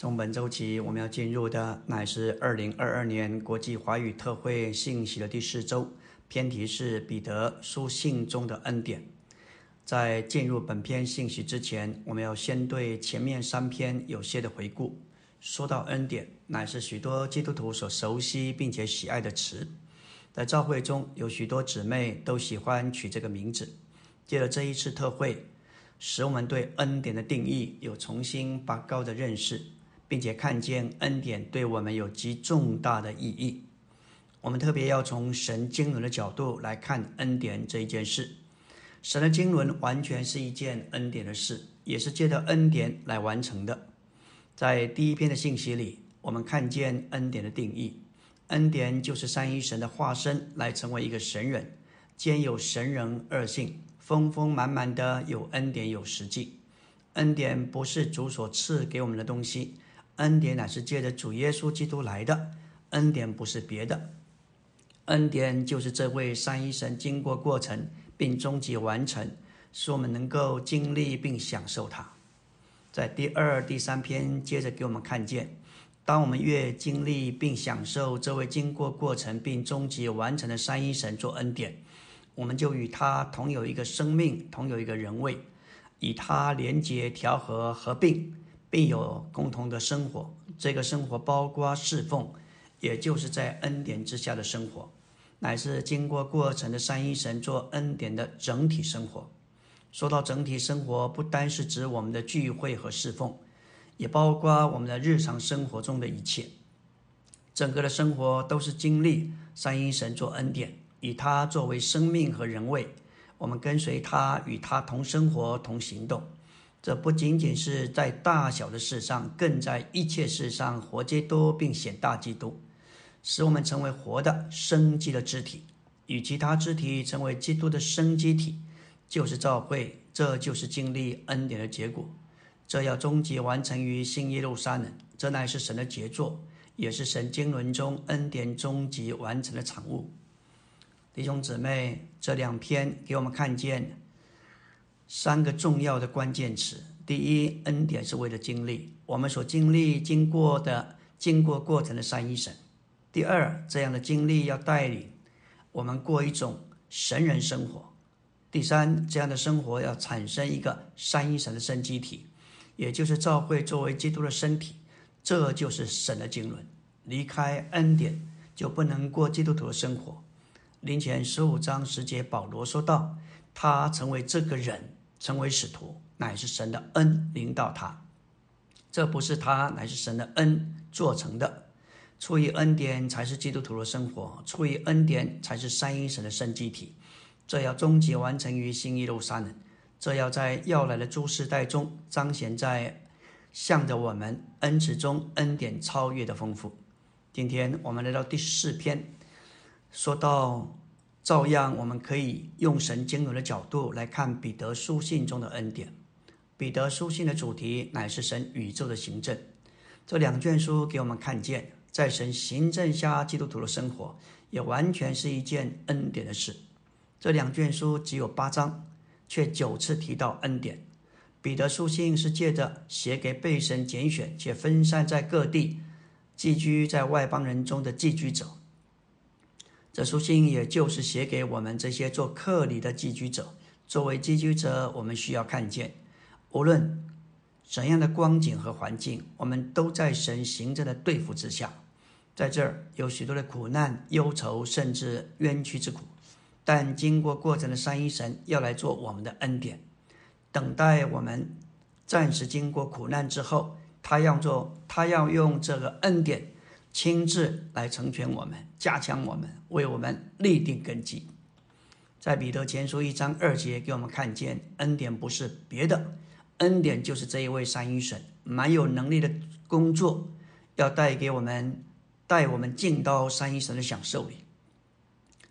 从本周起，我们要进入的乃是二零二二年国际华语特会信息的第四周，篇题是彼得书信中的恩典。在进入本篇信息之前，我们要先对前面三篇有些的回顾。说到恩典，乃是许多基督徒所熟悉并且喜爱的词，在教会中有许多姊妹都喜欢取这个名字。借着这一次特会，使我们对恩典的定义有重新拔高的认识。并且看见恩典对我们有极重大的意义。我们特别要从神经纶的角度来看恩典这一件事。神的经纶完全是一件恩典的事，也是借着恩典来完成的。在第一篇的信息里，我们看见恩典的定义：恩典就是三一神的化身来成为一个神人，兼有神人二性，丰丰满满的有恩典有实际。恩典不是主所赐给我们的东西。恩典乃是借着主耶稣基督来的，恩典不是别的，恩典就是这位三一神经过过程并终极完成，使我们能够经历并享受它。在第二、第三篇接着给我们看见，当我们越经历并享受这位经过过程并终极完成的三一神做恩典，我们就与他同有一个生命，同有一个人位，与他连结、调和、合并。并有共同的生活，这个生活包括侍奉，也就是在恩典之下的生活，乃是经过过程的三一神做恩典的整体生活。说到整体生活，不单是指我们的聚会和侍奉，也包括我们的日常生活中的一切。整个的生活都是经历三一神做恩典，以他作为生命和人位，我们跟随他，与他同生活、同行动。这不仅仅是在大小的事上，更在一切事上活基督，并显大基督，使我们成为活的生机的肢体，与其他肢体成为基督的生机体，就是召会。这就是经历恩典的结果。这要终极完成于新耶路撒冷，这乃是神的杰作，也是神经纶中恩典终极完成的产物。弟兄姊妹，这两篇给我们看见。三个重要的关键词：第一，恩典是为了经历我们所经历、经过的、经过过程的三一神；第二，这样的经历要带领我们过一种神人生活；第三，这样的生活要产生一个三一神的生机体，也就是教会作为基督的身体。这就是神的经纶。离开恩典，就不能过基督徒的生活。林前十五章十节，保罗说道：“他成为这个人。”成为使徒，乃是神的恩临到他，这不是他，乃是神的恩做成的。出于恩典才是基督徒的生活，出于恩典才是三一神的生机体。这要终极完成于新一路三人，这要在要来的诸世代中彰显在向着我们恩慈中恩典超越的丰富。今天我们来到第四篇，说到。照样，我们可以用神经纶的角度来看彼得书信中的恩典。彼得书信的主题乃是神宇宙的行政。这两卷书给我们看见，在神行政下，基督徒的生活也完全是一件恩典的事。这两卷书只有八章，却九次提到恩典。彼得书信是借着写给被神拣选且分散在各地、寄居在外邦人中的寄居者。这书信也就是写给我们这些做客里的寄居者。作为寄居者，我们需要看见，无论怎样的光景和环境，我们都在神行政的对付之下。在这儿有许多的苦难、忧愁，甚至冤屈之苦。但经过过程的三一神要来做我们的恩典，等待我们暂时经过苦难之后，他要做，他要用这个恩典。亲自来成全我们，加强我们，为我们立定根基。在彼得前书一章二节，给我们看见恩典不是别的，恩典就是这一位三一神蛮有能力的工作，要带给我们，带我们进到三一神的享受里。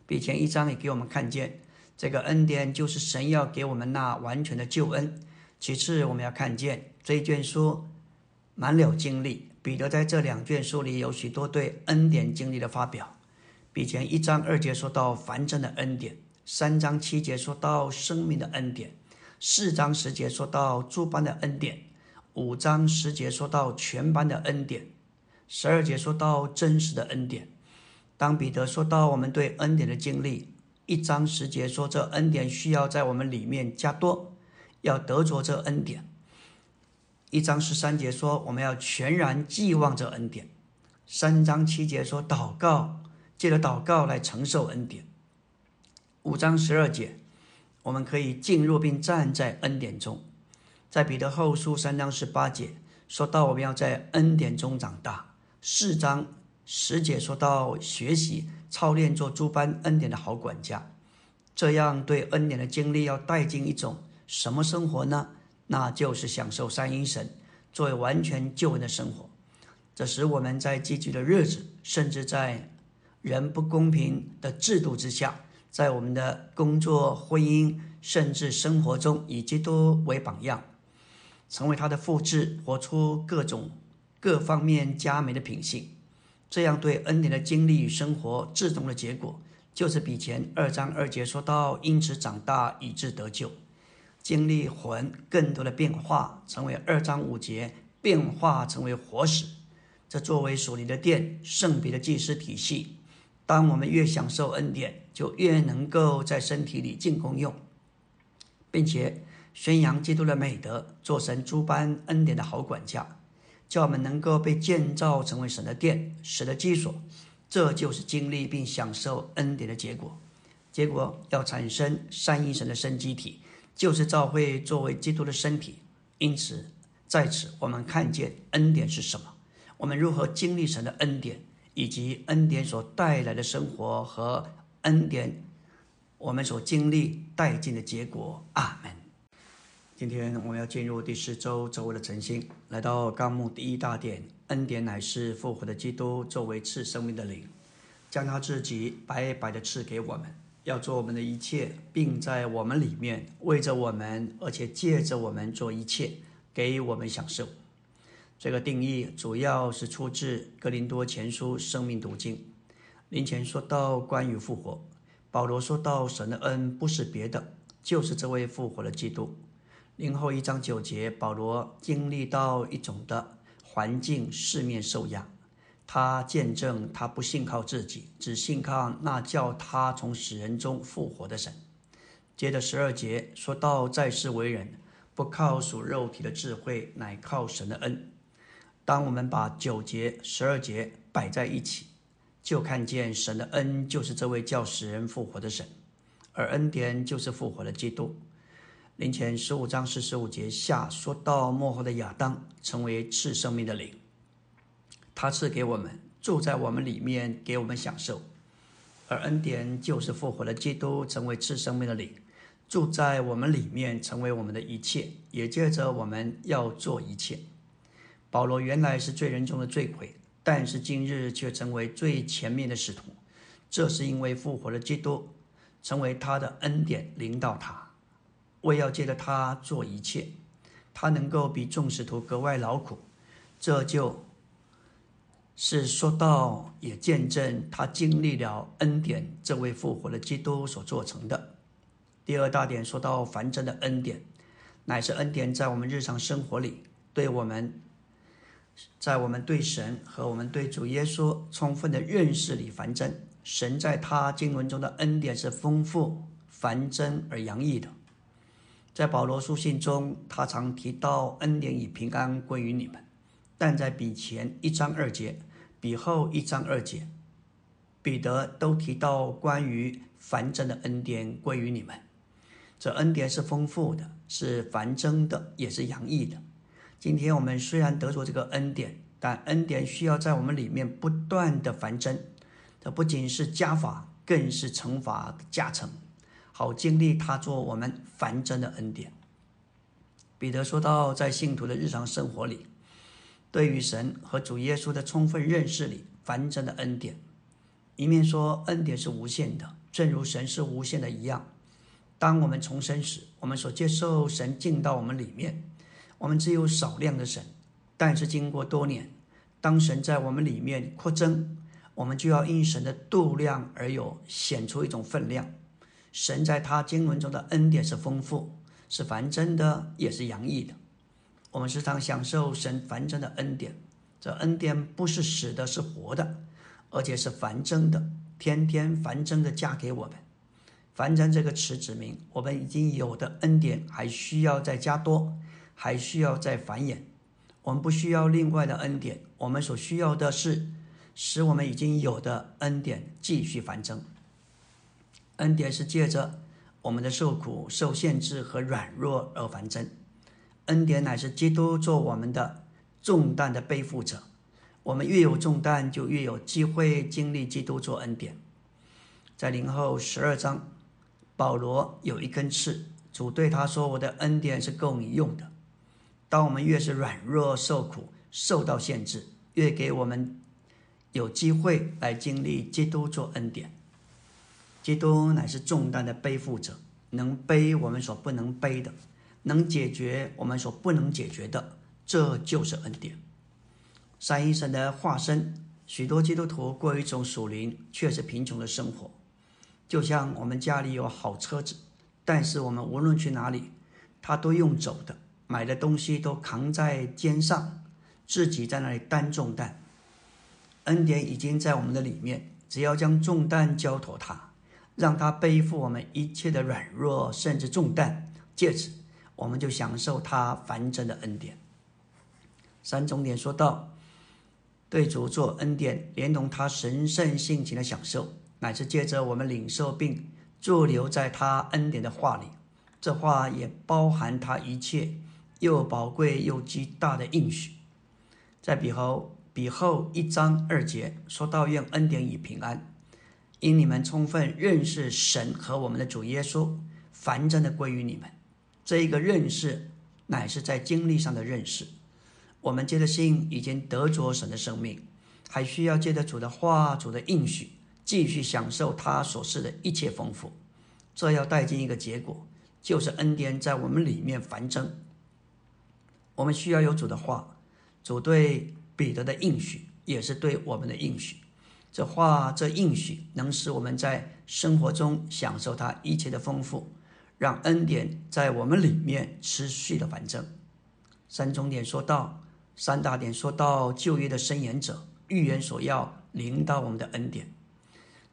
比前一章也给我们看见，这个恩典就是神要给我们那完全的救恩。其次，我们要看见这一卷书满了经历。彼得在这两卷书里有许多对恩典经历的发表，比前一章二节说到凡正的恩典，三章七节说到生命的恩典，四章十节说到诸般的恩典，五章十节说到全班的恩典，十二节说到真实的恩典。当彼得说到我们对恩典的经历，一章十节说这恩典需要在我们里面加多，要得着这恩典。一章十三节说我们要全然寄望这恩典。三章七节说祷告，借着祷告来承受恩典。五章十二节，我们可以进入并站在恩典中。在彼得后书三章十八节说到我们要在恩典中长大。四章十节说到学习操练做诸般恩典的好管家，这样对恩典的经历要带进一种什么生活呢？那就是享受三一神作为完全救恩的生活。这使我们在积极的日子，甚至在人不公平的制度之下。在我们的工作、婚姻，甚至生活中，以基督为榜样，成为他的复制，活出各种各方面佳美的品性。这样对恩典的经历与生活至终的结果，就是比前二章二节说到，因此长大以致得救，经历魂更多的变化，成为二章五节变化成为活死。这作为属灵的殿，圣别的祭司体系。当我们越享受恩典，就越能够在身体里进功用，并且宣扬基督的美德，做神诸般恩典的好管家，叫我们能够被建造成为神的殿，神的居所。这就是经历并享受恩典的结果。结果要产生三一神的生机体，就是教会作为基督的身体。因此，在此我们看见恩典是什么，我们如何经历神的恩典。以及恩典所带来的生活和恩典，我们所经历带进的结果。阿门。今天我们要进入第四周周围的晨星，来到纲目第一大点。恩典乃是复活的基督作为赐生命的灵，将他自己白白的赐给我们，要做我们的一切，并在我们里面为着我们，而且借着我们做一切，给我们享受。这个定义主要是出自《格林多前书》生命读经。林前说到关于复活，保罗说到神的恩不是别的，就是这位复活的基督。林后一章九节，保罗经历到一种的环境，四面受压，他见证他不信靠自己，只信靠那叫他从死人中复活的神。接着十二节说到在世为人，不靠属肉体的智慧，乃靠神的恩。当我们把九节、十二节摆在一起，就看见神的恩就是这位叫死人复活的神，而恩典就是复活的基督。灵前十五章四十五节下说到幕后的亚当成为赐生命的灵，他赐给我们住在我们里面，给我们享受；而恩典就是复活的基督成为赐生命的灵，住在我们里面，成为我们的一切，也借着我们要做一切。保罗原来是罪人中的罪魁，但是今日却成为最前面的使徒。这是因为复活的基督成为他的恩典领导他，为要借着他做一切，他能够比众使徒格外劳苦。这就是说到也见证他经历了恩典，这位复活的基督所做成的。第二大点说到凡真的恩典，乃是恩典在我们日常生活里对我们。在我们对神和我们对主耶稣充分的认识里，凡真。神在他经文中的恩典是丰富、繁真而洋溢的。在保罗书信中，他常提到恩典与平安归于你们，但在比前一章二节、比后一章二节，彼得都提到关于繁增的恩典归于你们。这恩典是丰富的，是繁增的，也是洋溢的。今天我们虽然得着这个恩典，但恩典需要在我们里面不断的繁增。这不仅是加法，更是乘法的加成，好经历他做我们繁增的恩典。彼得说到，在信徒的日常生活里，对于神和主耶稣的充分认识里，繁增的恩典。一面说恩典是无限的，正如神是无限的一样。当我们重生时，我们所接受神进到我们里面。我们只有少量的神，但是经过多年，当神在我们里面扩增，我们就要因神的度量而有显出一种分量。神在他经文中的恩典是丰富，是繁真的，也是洋溢的。我们时常享受神繁增的恩典。这恩典不是死的，是活的，而且是繁增的，天天繁增的加给我们。繁增这个词指明，我们已经有的恩典还需要再加多，还需要再繁衍。我们不需要另外的恩典，我们所需要的是使我们已经有的恩典继续繁增。恩典是借着我们的受苦、受限制和软弱而繁增。恩典乃是基督做我们的重担的背负者。我们越有重担，就越有机会经历基督做恩典。在零后十二章，保罗有一根刺，主对他说：“我的恩典是够你用的。”当我们越是软弱、受苦、受到限制，越给我们有机会来经历基督做恩典。基督乃是重担的背负者，能背我们所不能背的，能解决我们所不能解决的，这就是恩典。三一神的化身，许多基督徒过一种属灵却是贫穷的生活，就像我们家里有好车子，但是我们无论去哪里，他都用走的，买的东西都扛在肩上，自己在那里担重担。恩典已经在我们的里面，只要将重担交托他。让他背负我们一切的软弱，甚至重担，借此我们就享受他繁真的恩典。三重点说到，对主做恩典，连同他神圣性情的享受，乃是借着我们领受并驻留在他恩典的话里。这话也包含他一切又宝贵又极大的应许。在比后比后一章二节说到，愿恩典与平安。因你们充分认识神和我们的主耶稣，凡真的归于你们。这一个认识，乃是在经历上的认识。我们借着信已经得着神的生命，还需要借着主的话、主的应许，继续享受他所示的一切丰富。这要带进一个结果，就是恩典在我们里面繁增。我们需要有主的话，主对彼得的应许，也是对我们的应许。这话，这应许能使我们在生活中享受他一切的丰富，让恩典在我们里面持续的繁增。三重点说到，三大点说到旧约的伸言者预言所要临到我们的恩典。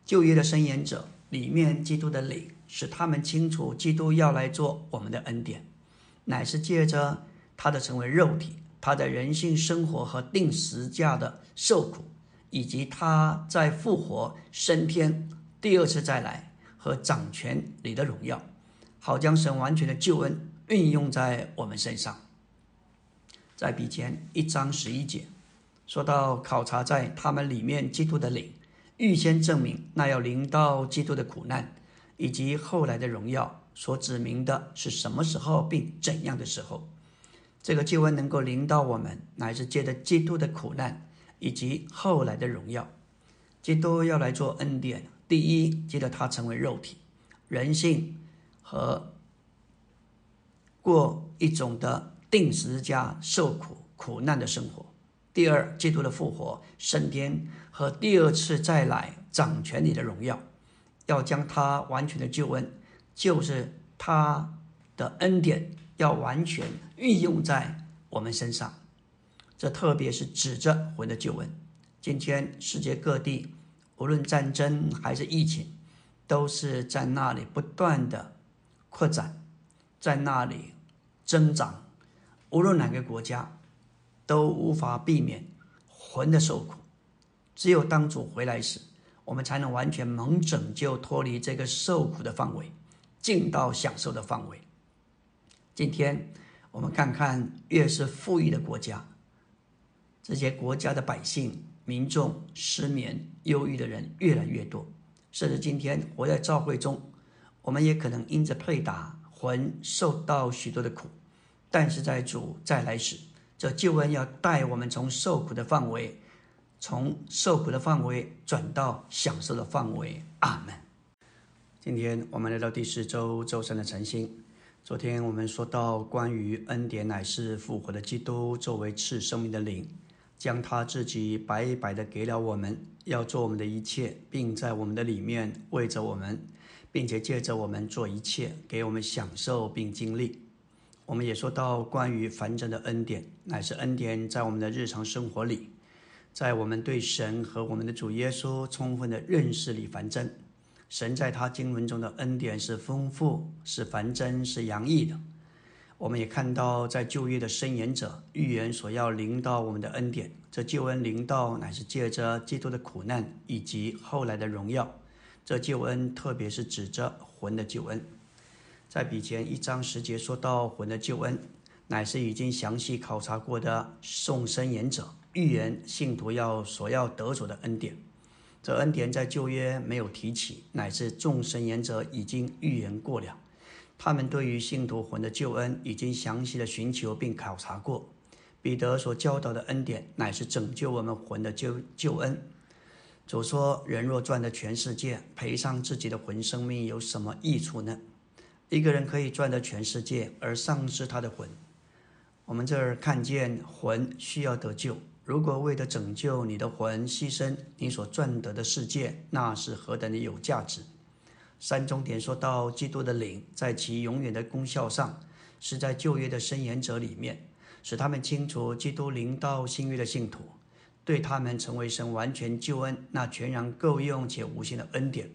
旧约的伸言者里面，基督的灵使他们清楚，基督要来做我们的恩典，乃是借着他的成为肉体，他的人性生活和定时价的受苦。以及他在复活升天第二次再来和掌权里的荣耀，好将神完全的救恩运用在我们身上。在比前一章十一节说到考察在他们里面基督的灵，预先证明那要临到基督的苦难，以及后来的荣耀所指明的是什么时候并怎样的时候，这个救恩能够临到我们，乃是借着基督的苦难。以及后来的荣耀，基督要来做恩典。第一，记得他成为肉体、人性和过一种的定时加受苦苦难的生活。第二，基督的复活、升天和第二次再来掌权你的荣耀，要将他完全的救恩，就是他的恩典，要完全运用在我们身上。这特别是指着魂的救恩。今天世界各地，无论战争还是疫情，都是在那里不断的扩展，在那里增长。无论哪个国家，都无法避免魂的受苦。只有当主回来时，我们才能完全蒙拯救，脱离这个受苦的范围，进到享受的范围。今天我们看看，越是富裕的国家。这些国家的百姓、民众失眠、忧郁的人越来越多，甚至今天活在教会中，我们也可能因着配打魂受到许多的苦。但是在主再来时，这救恩要带我们从受苦的范围，从受苦的范围转到享受的范围。阿门。今天我们来到第四周周三的晨星。昨天我们说到关于恩典乃是复活的基督作为赐生命的灵。将他自己白白的给了我们，要做我们的一切，并在我们的里面为着我们，并且借着我们做一切，给我们享受并经历。我们也说到关于凡真的恩典，乃是恩典在我们的日常生活里，在我们对神和我们的主耶稣充分的认识里凡真。神在他经文中的恩典是丰富，是凡真，是洋溢的。我们也看到，在旧约的申言者预言所要临到我们的恩典，这救恩临到乃是借着基督的苦难以及后来的荣耀。这救恩特别是指着魂的救恩。在比前一章十节说到魂的救恩，乃是已经详细考察过的送生言者预言信徒要所要得着的恩典。这恩典在旧约没有提起，乃是众神言者已经预言过了。他们对于信徒魂的救恩已经详细的寻求并考察过。彼得所教导的恩典，乃是拯救我们魂的救救恩。主说：“人若赚得全世界，赔上自己的魂生命，有什么益处呢？”一个人可以赚得全世界，而丧失他的魂。我们这儿看见魂需要得救。如果为了拯救你的魂，牺牲你所赚得的世界，那是何等的有价值！三中点说到基督的灵，在其永远的功效上，是在旧约的申言者里面，使他们清楚基督灵到新约的信徒，对他们成为神完全救恩那全然够用且无限的恩典，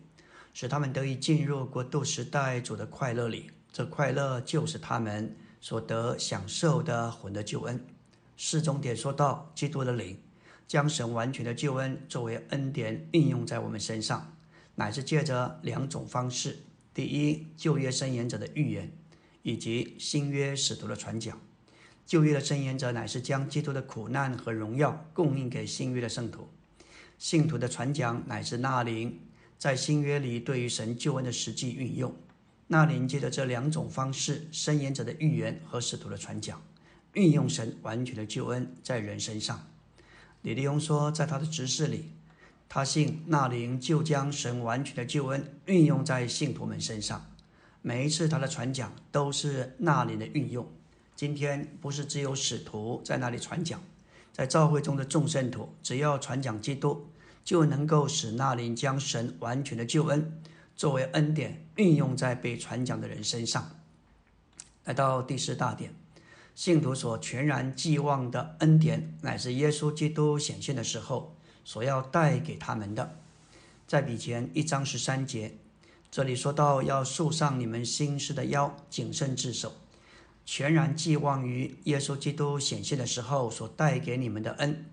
使他们得以进入国度时代主的快乐里。这快乐就是他们所得享受的魂的救恩。四重点说到基督的灵，将神完全的救恩作为恩典运用在我们身上，乃是借着两种方式：第一，旧约申言者的预言，以及新约使徒的传讲。旧约的申言者乃是将基督的苦难和荣耀供应给新约的圣徒；信徒的传讲乃是纳灵在新约里对于神救恩的实际运用。纳灵借着这两种方式，申言者的预言和使徒的传讲。运用神完全的救恩在人身上，李立庸说，在他的执事里，他信纳灵就将神完全的救恩运用在信徒们身上。每一次他的传讲都是纳灵的运用。今天不是只有使徒在那里传讲，在教会中的众圣徒，只要传讲基督，就能够使那灵将神完全的救恩作为恩典运用在被传讲的人身上。来到第四大点。信徒所全然寄望的恩典，乃是耶稣基督显现的时候所要带给他们的。在比前一章十三节，这里说到要束上你们心思的腰，谨慎自守，全然寄望于耶稣基督显现的时候所带给你们的恩。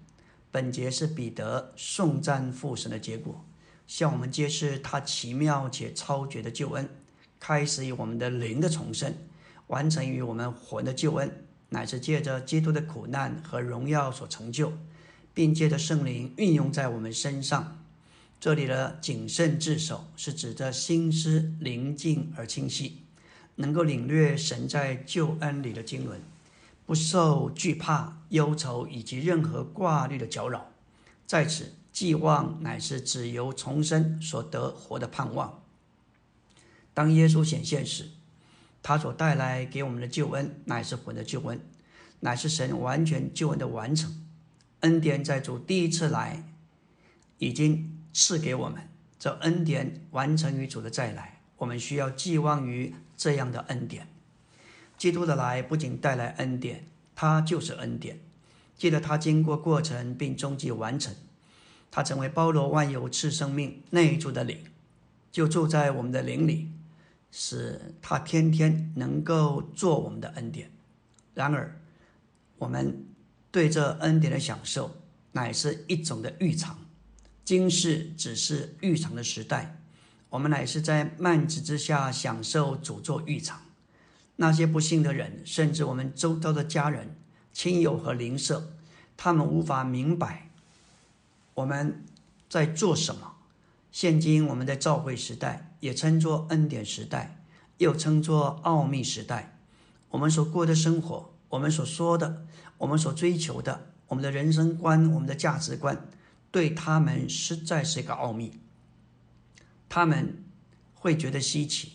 本节是彼得颂赞父神的结果，向我们揭示他奇妙且超绝的救恩，开始于我们的灵的重生，完成于我们魂的救恩。乃是借着基督的苦难和荣耀所成就，并借着圣灵运用在我们身上。这里的谨慎自守，是指着心思宁静而清晰，能够领略神在救恩里的经纶，不受惧怕、忧愁以及任何挂虑的搅扰。在此，寄望乃是只由重生所得活的盼望。当耶稣显现时。他所带来给我们的救恩，乃是魂的救恩，乃是神完全救恩的完成。恩典在主第一次来，已经赐给我们。这恩典完成于主的再来，我们需要寄望于这样的恩典。基督的来不仅带来恩典，他就是恩典。记得他经过过程并终极完成，他成为包罗万有赐生命内住的灵，就住在我们的灵里。使他天天能够做我们的恩典。然而，我们对这恩典的享受，乃是一种的预尝。今世只是预尝的时代，我们乃是在幔子之下享受主作预尝。那些不幸的人，甚至我们周遭的家人、亲友和邻舍，他们无法明白我们在做什么。现今我们在召会时代，也称作恩典时代，又称作奥秘时代。我们所过的生活，我们所说的，我们所追求的，我们的人生观，我们的价值观，对他们实在是一个奥秘。他们会觉得稀奇，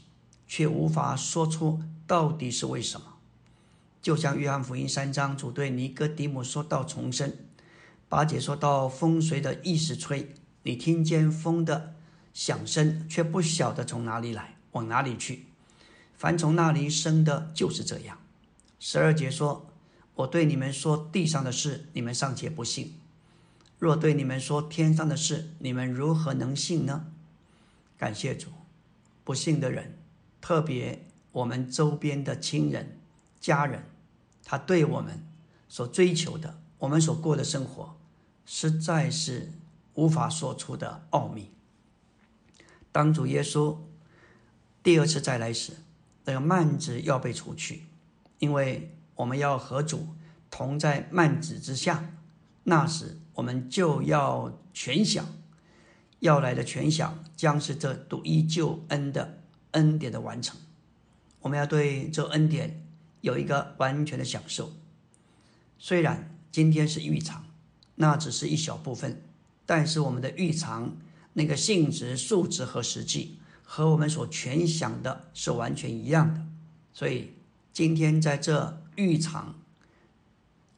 却无法说出到底是为什么。就像约翰福音三章主对尼哥底母说到重生，八节说到风随着意识吹。你听见风的响声，却不晓得从哪里来，往哪里去。凡从那里生的，就是这样。十二节说：“我对你们说地上的事，你们尚且不信；若对你们说天上的事，你们如何能信呢？”感谢主，不信的人，特别我们周边的亲人、家人，他对我们所追求的，我们所过的生活，实在是无法说出的奥秘。当主耶稣第二次再来时，那个幔子要被除去，因为我们要和主同在幔子之下。那时我们就要全享要来的全享，将是这独一救恩的恩典的完成。我们要对这恩典有一个完全的享受。虽然今天是预尝，那只是一小部分，但是我们的预尝。那个性质、素质和实际，和我们所全想的是完全一样的。所以今天在这预尝，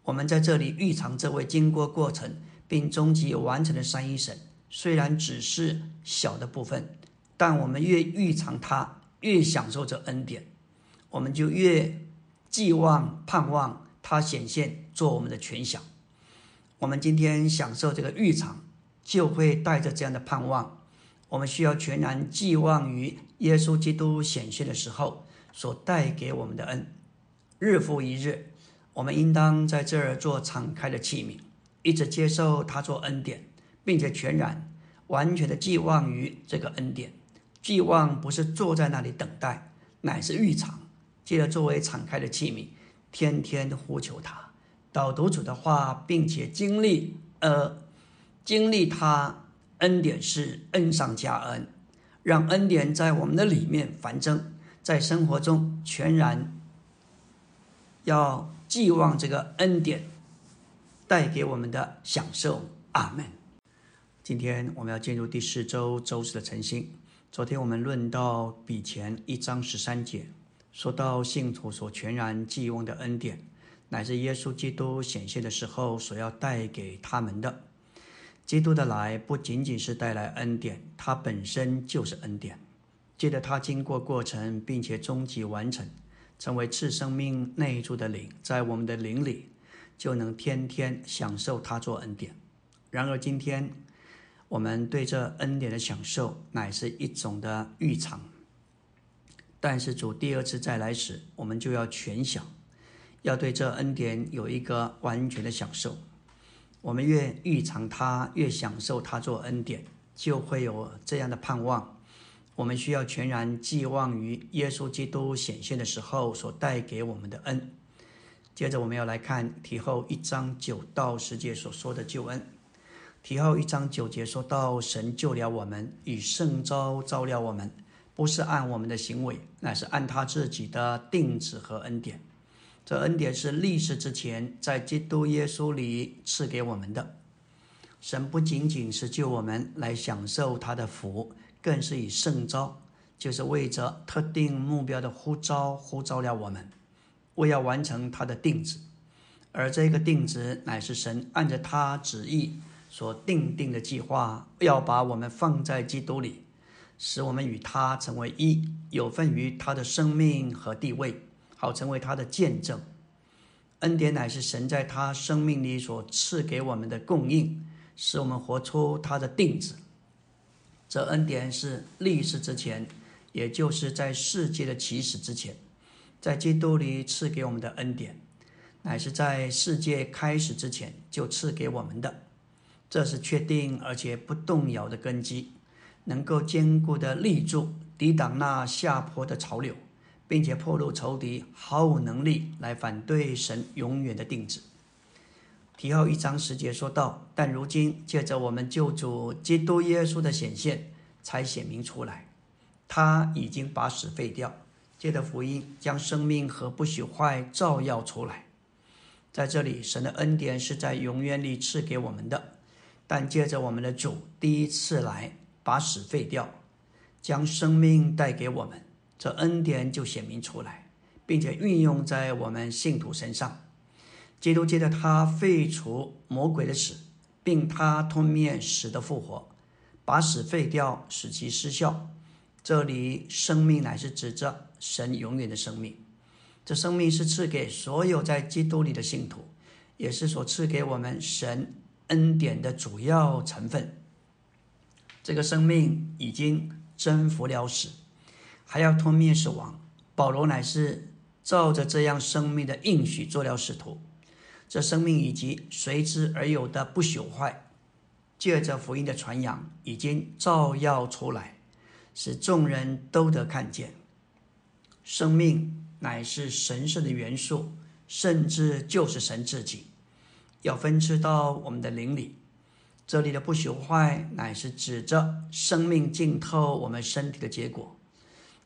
我们在这里预尝这位经过过程并终极完成的三一神，虽然只是小的部分，但我们越预尝它，越享受这恩典，我们就越寄望、盼望它显现做我们的全享。我们今天享受这个预尝。就会带着这样的盼望，我们需要全然寄望于耶稣基督显现的时候所带给我们的恩。日复一日，我们应当在这儿做敞开的器皿，一直接受他做恩典，并且全然完全的寄望于这个恩典。寄望不是坐在那里等待，乃是预尝，借着作为敞开的器皿，天天呼求他，导读主的话，并且经历呃。经历他恩典是恩上加恩，让恩典在我们的里面繁增，在生活中全然要寄望这个恩典带给我们的享受。阿门。今天我们要进入第四周周四的晨星。昨天我们论到比前一章十三节，说到信徒所全然寄望的恩典，乃是耶稣基督显现的时候所要带给他们的。基督的来不仅仅是带来恩典，他本身就是恩典。记得他经过过程，并且终极完成，成为赐生命内住的灵，在我们的灵里就能天天享受他做恩典。然而今天我们对这恩典的享受乃是一种的预尝，但是主第二次再来时，我们就要全享，要对这恩典有一个完全的享受。我们越预尝它，越享受它做恩典，就会有这样的盼望。我们需要全然寄望于耶稣基督显现的时候所带给我们的恩。接着，我们要来看提后一章九到十节所说的救恩。提后一章九节说到：“神救了我们，以圣招照料我们，不是按我们的行为，乃是按他自己的定旨和恩典。”这恩典是历史之前在基督耶稣里赐给我们的。神不仅仅是救我们来享受他的福，更是以圣召，就是为着特定目标的呼召，呼召了我们，为要完成他的定旨。而这个定旨乃是神按着他旨意所定定的计划，要把我们放在基督里，使我们与他成为一，有份于他的生命和地位。好成为他的见证，恩典乃是神在他生命里所赐给我们的供应，使我们活出他的定旨。这恩典是历史之前，也就是在世界的起始之前，在基督里赐给我们的恩典，乃是在世界开始之前就赐给我们的。这是确定而且不动摇的根基，能够坚固的立住，抵挡那下坡的潮流。并且破露仇敌毫无能力来反对神永远的定旨。提后一章十节说道：“但如今借着我们救主基督耶稣的显现，才显明出来，他已经把死废掉，借着福音将生命和不朽坏照耀出来。在这里，神的恩典是在永远里赐给我们的，但借着我们的主第一次来把死废掉，将生命带给我们。”这恩典就显明出来，并且运用在我们信徒身上。基督借着他废除魔鬼的死，并他吞灭死的复活，把死废掉，使其失效。这里生命乃是指着神永远的生命。这生命是赐给所有在基督里的信徒，也是所赐给我们神恩典的主要成分。这个生命已经征服了死，还要吞灭死亡。保罗乃是照着这样生命的应许做了使徒。这生命以及随之而有的不朽坏，借着福音的传扬，已经照耀出来，使众人都得看见。生命乃是神圣的元素，甚至就是神自己，要分赐到我们的灵里。这里的不朽坏，乃是指着生命浸透我们身体的结果。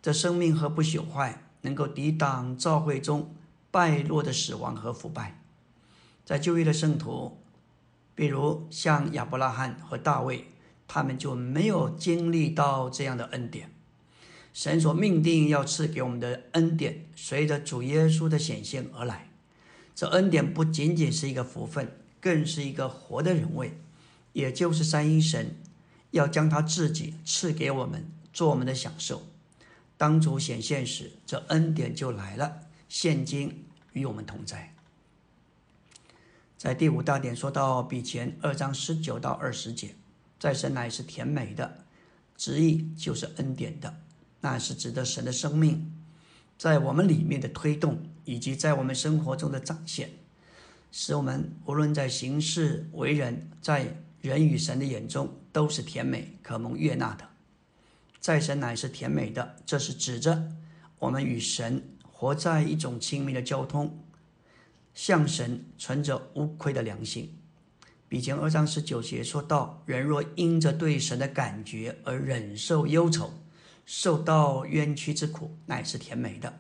这生命和不朽坏，能够抵挡教会中败落的死亡和腐败。在旧约的圣徒，比如像亚伯拉罕和大卫，他们就没有经历到这样的恩典。神所命定要赐给我们的恩典，随着主耶稣的显现而来。这恩典不仅仅是一个福分，更是一个活的人位。也就是三一神要将他自己赐给我们，做我们的享受。当主显现时，这恩典就来了，现今与我们同在。在第五大点说到比前二章十九到二十节，在神乃是甜美的，旨意就是恩典的，那是指的神的生命在我们里面的推动，以及在我们生活中的展现，使我们无论在行事为人，在人与神的眼中都是甜美可蒙悦纳的，在神乃是甜美的，这是指着我们与神活在一种亲密的交通，向神存着无愧的良心。比前二章十九节说到：人若因着对神的感觉而忍受忧愁，受到冤屈之苦，乃是甜美的。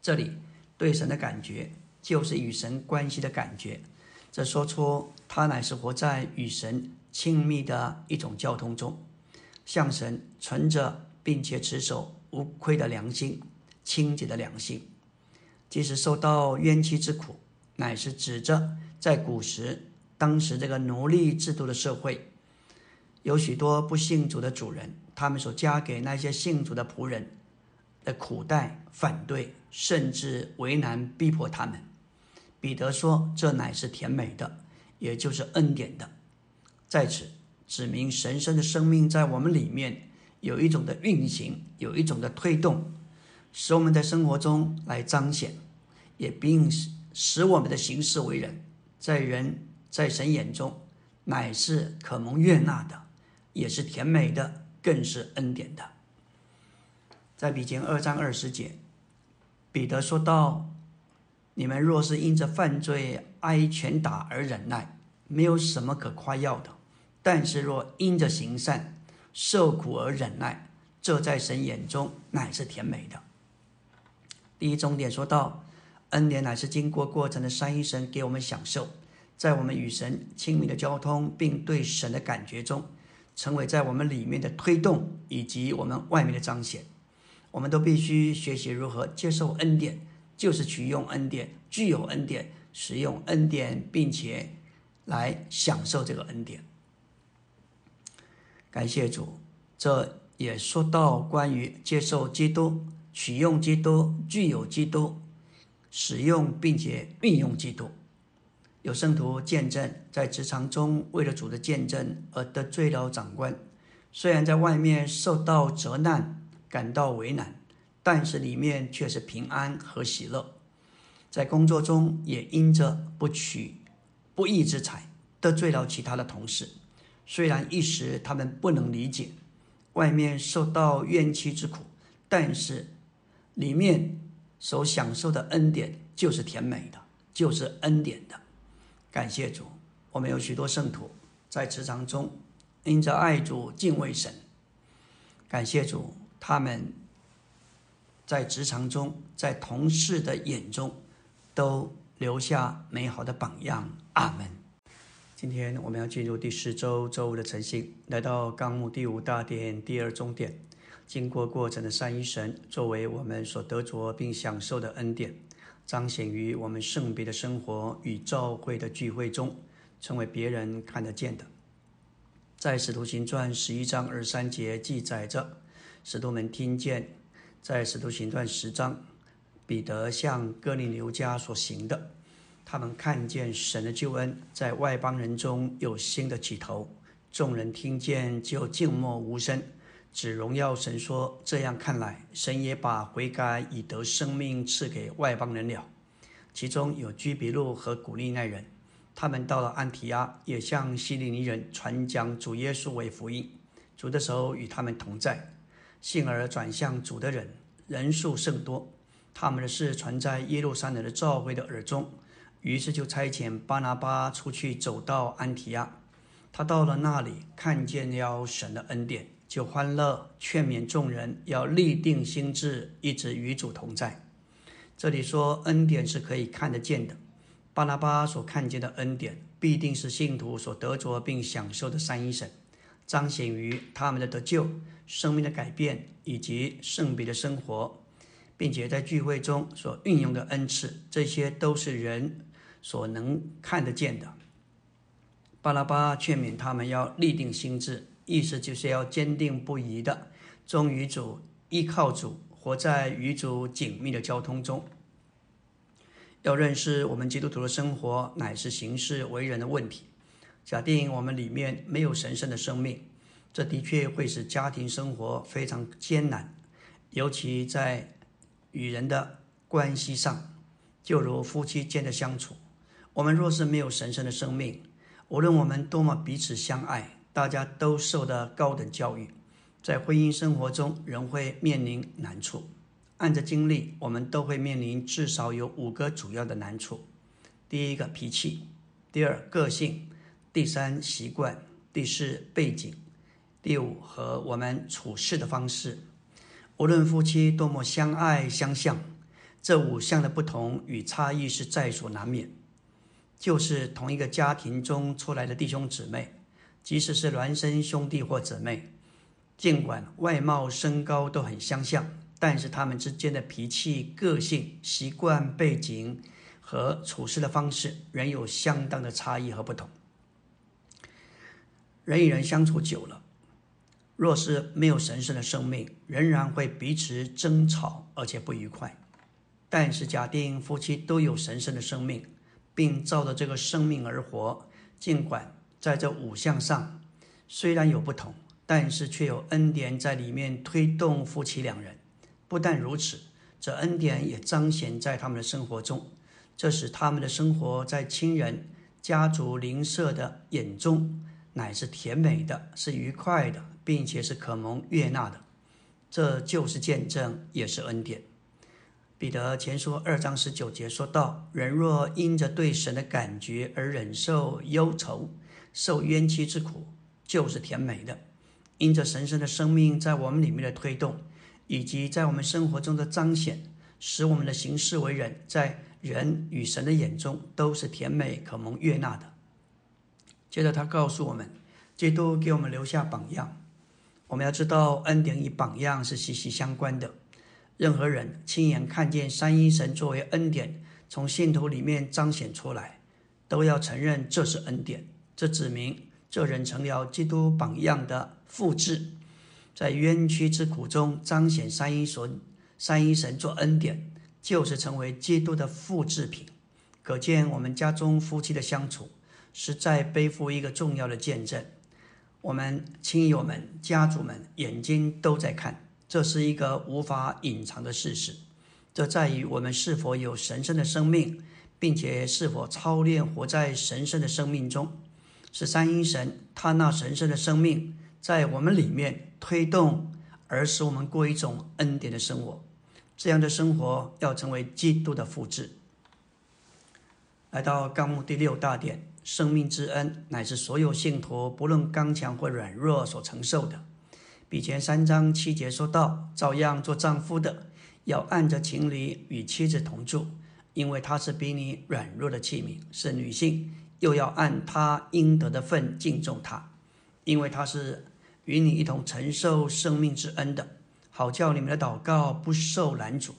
这里对神的感觉，就是与神关系的感觉。这说出他乃是活在与神亲密的一种交通中，向神存着并且持守无愧的良心、清洁的良心，即使受到冤屈之苦，乃是指着在古时当时这个奴隶制度的社会，有许多不信主的主人，他们所加给那些信主的仆人的苦待、反对，甚至为难、逼迫他们。彼得说：“这乃是甜美的，也就是恩典的，在此指明神圣的生命在我们里面有一种的运行，有一种的推动，使我们在生活中来彰显，也并使我们的行事为人，在人在神眼中乃是可蒙悦纳的，也是甜美的，更是恩典的。”在比前二章二十节，彼得说道。你们若是因着犯罪挨拳打而忍耐，没有什么可夸耀的；但是若因着行善受苦而忍耐，这在神眼中乃是甜美的。第一重点说到，恩典乃是经过过程的三一神给我们享受，在我们与神亲密的交通，并对神的感觉中，成为在我们里面的推动，以及我们外面的彰显。我们都必须学习如何接受恩典。就是取用恩典，具有恩典，使用恩典，并且来享受这个恩典。感谢主，这也说到关于接受基督、取用基督、具有基督、使用并且运用基督。有圣徒见证，在职场中为了主的见证而得罪了长官，虽然在外面受到责难，感到为难。但是里面却是平安和喜乐，在工作中也因着不取不义之财得罪了其他的同事，虽然一时他们不能理解，外面受到怨气之苦，但是里面所享受的恩典就是甜美的，就是恩典的。感谢主，我们有许多圣徒在职场中因着爱主敬畏神，感谢主，他们。在职场中，在同事的眼中，都留下美好的榜样。阿门。今天我们要进入第十周周五的晨星，来到纲目第五大点第二中点。经过过程的三一神，作为我们所得着并享受的恩典，彰显于我们圣别的生活与教会的聚会中，成为别人看得见的。在使徒行传十一章二三节记载着，使徒们听见。在使徒行传十章，彼得向哥尼流家所行的。他们看见神的救恩在外邦人中有新的起头，众人听见就静默无声，只荣耀神说：“这样看来，神也把悔改以得生命赐给外邦人了。”其中有居比路和古利奈人，他们到了安提阿，也向希利尼人传讲主耶稣为福音。主的手与他们同在，幸而转向主的人人数甚多，他们的事传在耶路撒冷的教会的耳中。于是就差遣巴拿巴出去，走到安提亚。他到了那里，看见了神的恩典，就欢乐，劝勉众人要立定心志，一直与主同在。这里说恩典是可以看得见的。巴拿巴所看见的恩典，必定是信徒所得着并享受的三一神，彰显于他们的得救、生命的改变以及圣别的生活，并且在聚会中所运用的恩赐，这些都是人。所能看得见的，巴拉巴劝勉他们要立定心志，意思就是要坚定不移的忠于主、依靠主，活在与主紧密的交通中。要认识我们基督徒的生活乃是行事为人的问题。假定我们里面没有神圣的生命，这的确会使家庭生活非常艰难，尤其在与人的关系上，就如夫妻间的相处。我们若是没有神圣的生命，无论我们多么彼此相爱，大家都受的高等教育，在婚姻生活中仍会面临难处。按着经历，我们都会面临至少有五个主要的难处：第一个脾气，第二个性，第三习惯，第四背景，第五和我们处事的方式。无论夫妻多么相爱相像，这五项的不同与差异是在所难免。就是同一个家庭中出来的弟兄姊妹，即使是孪生兄弟或姊妹，尽管外貌、身高都很相像，但是他们之间的脾气、个性、习惯、背景和处事的方式，仍有相当的差异和不同。人与人相处久了，若是没有神圣的生命，仍然会彼此争吵，而且不愉快。但是假定夫妻都有神圣的生命。并照着这个生命而活，尽管在这五项上虽然有不同，但是却有恩典在里面推动夫妻两人。不但如此，这恩典也彰显在他们的生活中，这使他们的生活在亲人、家族、邻舍的眼中乃是甜美的，是愉快的，并且是可蒙悦纳的。这就是见证，也是恩典。彼得前书二章十九节说道：“人若因着对神的感觉而忍受忧愁、受冤屈之苦，就是甜美的。因着神圣的生命在我们里面的推动，以及在我们生活中的彰显，使我们的行事为人，在人与神的眼中都是甜美可蒙悦纳的。”接着他告诉我们，基督给我们留下榜样。我们要知道，恩典与榜样是息息相关的。任何人亲眼看见三一神作为恩典从信徒里面彰显出来，都要承认这是恩典。这指明这人成了基督榜样的复制，在冤屈之苦中彰显三一神。三一神做恩典，就是成为基督的复制品。可见我们家中夫妻的相处，实在背负一个重要的见证。我们亲友们、家族们眼睛都在看。这是一个无法隐藏的事实，这在于我们是否有神圣的生命，并且是否操练活在神圣的生命中。是三一神，他那神圣的生命在我们里面推动，而使我们过一种恩典的生活。这样的生活要成为基督的复制。来到纲目第六大点，生命之恩乃是所有信徒不论刚强或软弱所承受的。比前三章七节说到，照样做丈夫的，要按着情理与妻子同住，因为她是比你软弱的器皿，是女性，又要按她应得的份敬重她，因为她是与你一同承受生命之恩的，好叫你们的祷告不受拦阻。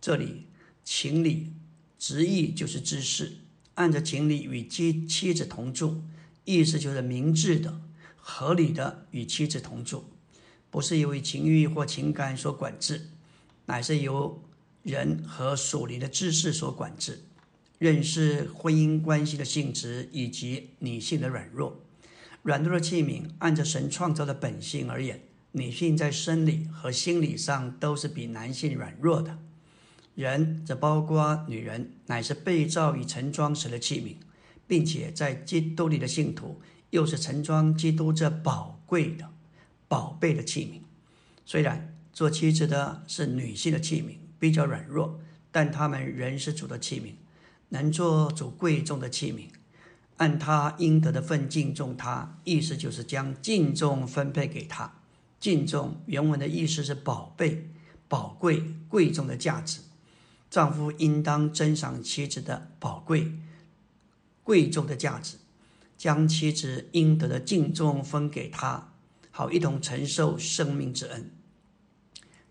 这里情理直译就是知识，按着情理与妻妻子同住，意思就是明智的、合理的与妻子同住。不是由于情欲或情感所管制，乃是由人和属灵的知识所管制，认识婚姻关系的性质以及女性的软弱。软弱的器皿，按着神创造的本性而言，女性在生理和心理上都是比男性软弱的。人，则包括女人，乃是被造与盛装时的器皿，并且在基督里的信徒，又是盛装基督这宝贵的、宝贝的器皿。虽然做妻子的是女性的器皿。比较软弱，但他们仍是主的器皿，能做主贵重的器皿，按他应得的份敬重他。意思就是将敬重分配给他。敬重原文的意思是宝贝、宝贵、贵重的价值。丈夫应当珍赏妻子的宝贵、贵重的价值，将妻子应得的敬重分给他，好一同承受生命之恩。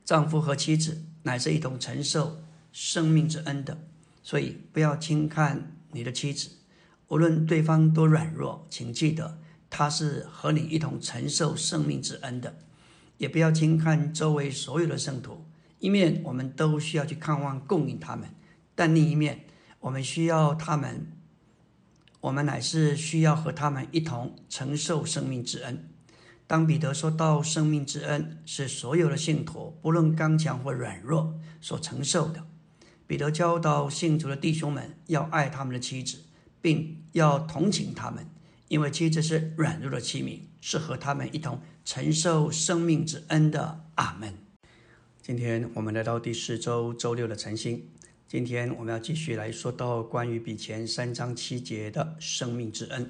丈夫和妻子。乃是一同承受生命之恩的，所以不要轻看你的妻子，无论对方多软弱，请记得他是和你一同承受生命之恩的。也不要轻看周围所有的圣徒，一面我们都需要去看望供应他们，但另一面我们需要他们，我们乃是需要和他们一同承受生命之恩。当彼得说到生命之恩是所有的信徒，不论刚强或软弱所承受的，彼得教导信徒的弟兄们要爱他们的妻子，并要同情他们，因为妻子是软弱的器皿，是和他们一同承受生命之恩的。阿门。今天我们来到第四周周六的晨星，今天我们要继续来说到关于比前三章七节的生命之恩。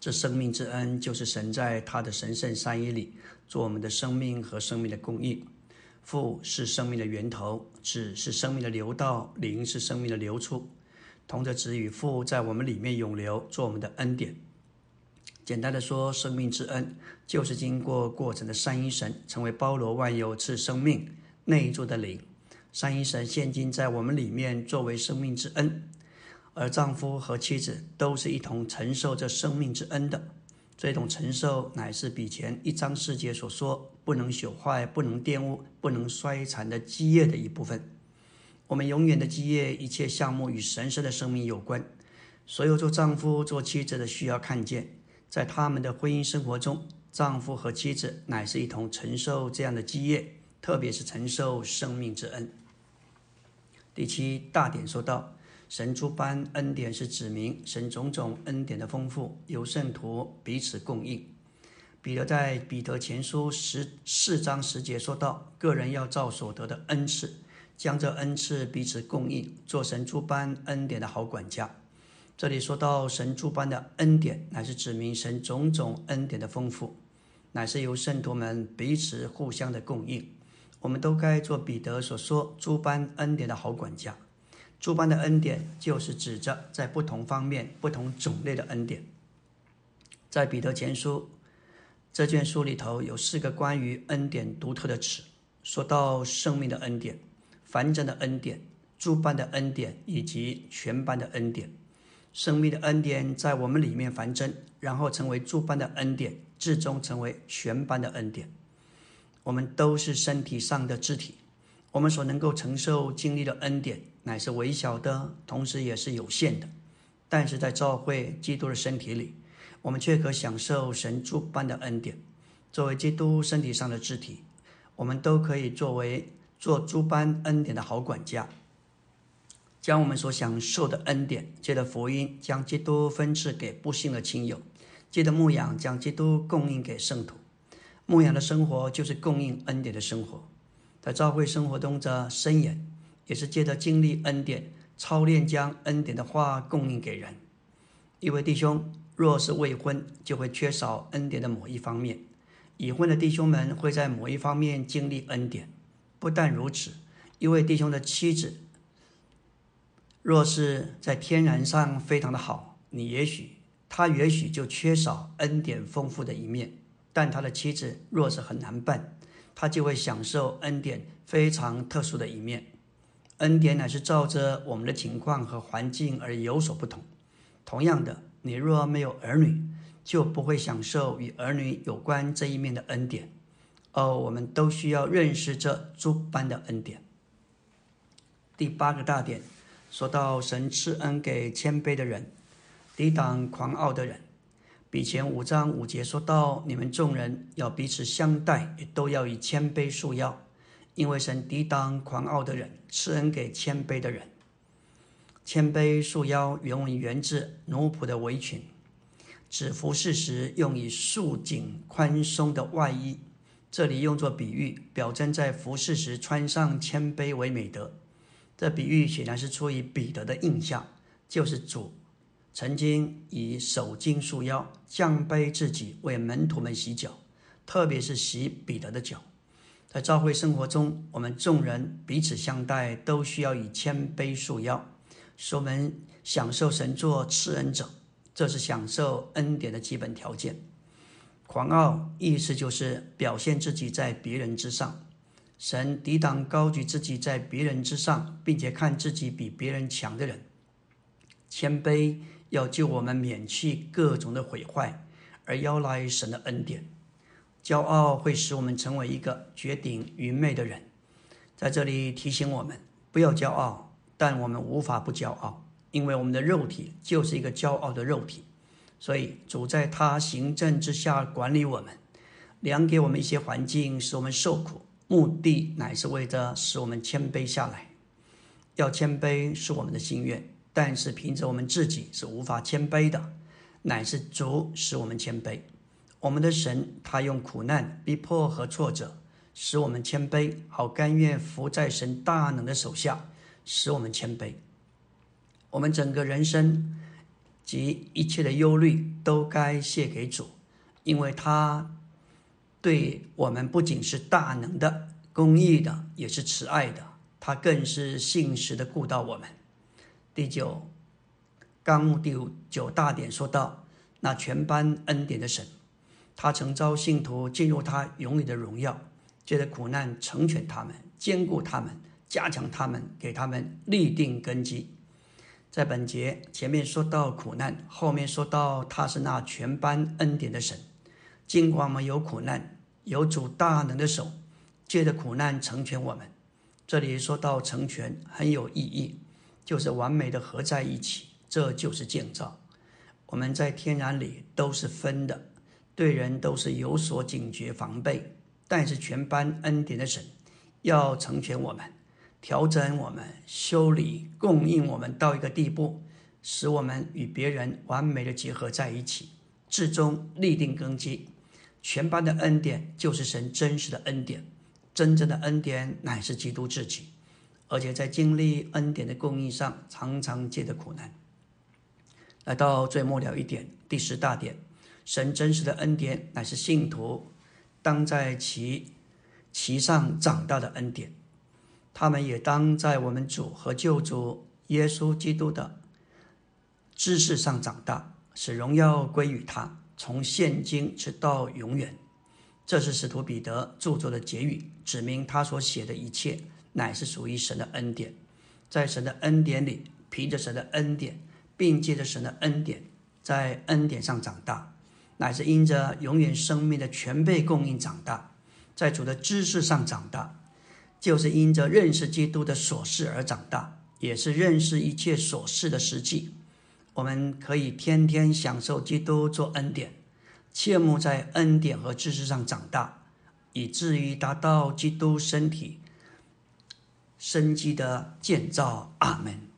这生命之恩，就是神在他的神圣三一里做我们的生命和生命的供应。父是生命的源头，子是生命的流道，灵是生命的流出。同着子与父在我们里面永流，做我们的恩典。简单的说，生命之恩就是经过过程的三一神，成为包罗万有赐生命内住的灵。三一神现今在我们里面作为生命之恩。而丈夫和妻子都是一同承受着生命之恩的，这种承受乃是比前一章世界所说不能朽坏、不能玷污、不能衰残的基业的一部分。我们永远的基业，一切项目与神圣的生命有关。所有做丈夫、做妻子的需要看见，在他们的婚姻生活中，丈夫和妻子乃是一同承受这样的基业，特别是承受生命之恩。第七大点说到。神诸般恩典是指明神种种恩典的丰富，由圣徒彼此供应。彼得在彼得前书十四章十节说到：“个人要照所得的恩赐，将这恩赐彼此供应，做神诸般恩典的好管家。”这里说到神诸般的恩典，乃是指明神种种恩典的丰富，乃是由圣徒们彼此互相的供应。我们都该做彼得所说诸般恩典的好管家。诸般的恩典，就是指着在不同方面、不同种类的恩典。在彼得前书这卷书里头，有四个关于恩典独特的词，说到生命的恩典、繁盛的恩典、诸般的恩典以及全般的恩典。生命的恩典在我们里面繁增，然后成为诸般的恩典，最终成为全般的恩典。我们都是身体上的肢体，我们所能够承受经历的恩典。乃是微小的，同时也是有限的。但是在教会基督的身体里，我们却可享受神诸般的恩典。作为基督身体上的肢体，我们都可以作为做诸般恩典的好管家，将我们所享受的恩典，借着福音将基督分赐给不幸的亲友，借着牧养将基督供应给圣徒。牧养的生活就是供应恩典的生活，在教会生活中的伸延。也是借着经历恩典操练，将恩典的话供应给人。一位弟兄若是未婚，就会缺少恩典的某一方面；已婚的弟兄们会在某一方面经历恩典。不但如此，一位弟兄的妻子若是在天然上非常的好，你也许他也许就缺少恩典丰富的一面；但他的妻子若是很难办，他就会享受恩典非常特殊的一面。恩典乃是照着我们的情况和环境而有所不同。同样的，你若没有儿女，就不会享受与儿女有关这一面的恩典。哦，我们都需要认识这诸般的恩典。第八个大点说到神赐恩给谦卑的人，抵挡狂傲的人。比前五章五节说到，你们众人要彼此相待，也都要以谦卑束腰，因为神抵挡狂傲的人，赐恩给谦卑的人。谦卑束腰原文源自奴仆的围裙，指服侍时用以束紧宽松的外衣。这里用作比喻，表征在服侍时穿上谦卑为美德。这比喻显然是出于彼得的印象，就是主。曾经以手巾束腰，降卑自己，为门徒们洗脚，特别是洗彼得的脚。在教会生活中，我们众人彼此相待，都需要以谦卑束腰，说我们享受神作赐恩者。这是享受恩典的基本条件。狂傲意思就是表现自己在别人之上。神抵挡高举自己在别人之上，并且看自己比别人强的人。谦卑。要救我们免去各种的毁坏，而邀来神的恩典。骄傲会使我们成为一个绝顶愚昧的人。在这里提醒我们不要骄傲，但我们无法不骄傲，因为我们的肉体就是一个骄傲的肉体。所以主在他行政之下管理我们，量给我们一些环境，使我们受苦，目的乃是为着使我们谦卑下来。要谦卑是我们的心愿。但是凭着我们自己是无法谦卑的，乃是主使我们谦卑。我们的神他用苦难、逼迫和挫折使我们谦卑，好甘愿服在神大能的手下，使我们谦卑。我们整个人生及一切的忧虑都该卸给主，因为他对我们不仅是大能的、公义的，也是慈爱的，他更是信实的顾到我们。第九纲目第五九大点说到，那全班恩典的神，他曾招信徒进入他永远的荣耀，借着苦难成全他们，兼顾他们，加强他们，给他们立定根基。在本节前面说到苦难，后面说到他是那全班恩典的神。尽管我们有苦难，有主大能的手，借着苦难成全我们。这里说到成全很有意义。就是完美的合在一起，这就是建造。我们在天然里都是分的，对人都是有所警觉防备。但是全班恩典的神要成全我们，调整我们，修理供应我们到一个地步，使我们与别人完美的结合在一起，至终立定根基。全班的恩典就是神真实的恩典，真正的恩典乃是基督自己。而且在经历恩典的供应上，常常借着苦难。来到最末了一点，第十大点，神真实的恩典乃是信徒当在其其上长大的恩典。他们也当在我们主和救主耶稣基督的知识上长大，使荣耀归于他，从现今直到永远。这是使徒彼得著作的结语，指明他所写的一切。乃是属于神的恩典，在神的恩典里，凭着神的恩典，并借着神的恩典，在恩典上长大，乃是因着永远生命的全备供应长大，在主的知识上长大，就是因着认识基督的琐事而长大，也是认识一切琐事的实际。我们可以天天享受基督做恩典，切莫在恩典和知识上长大，以至于达到基督身体。生机的建造，阿门。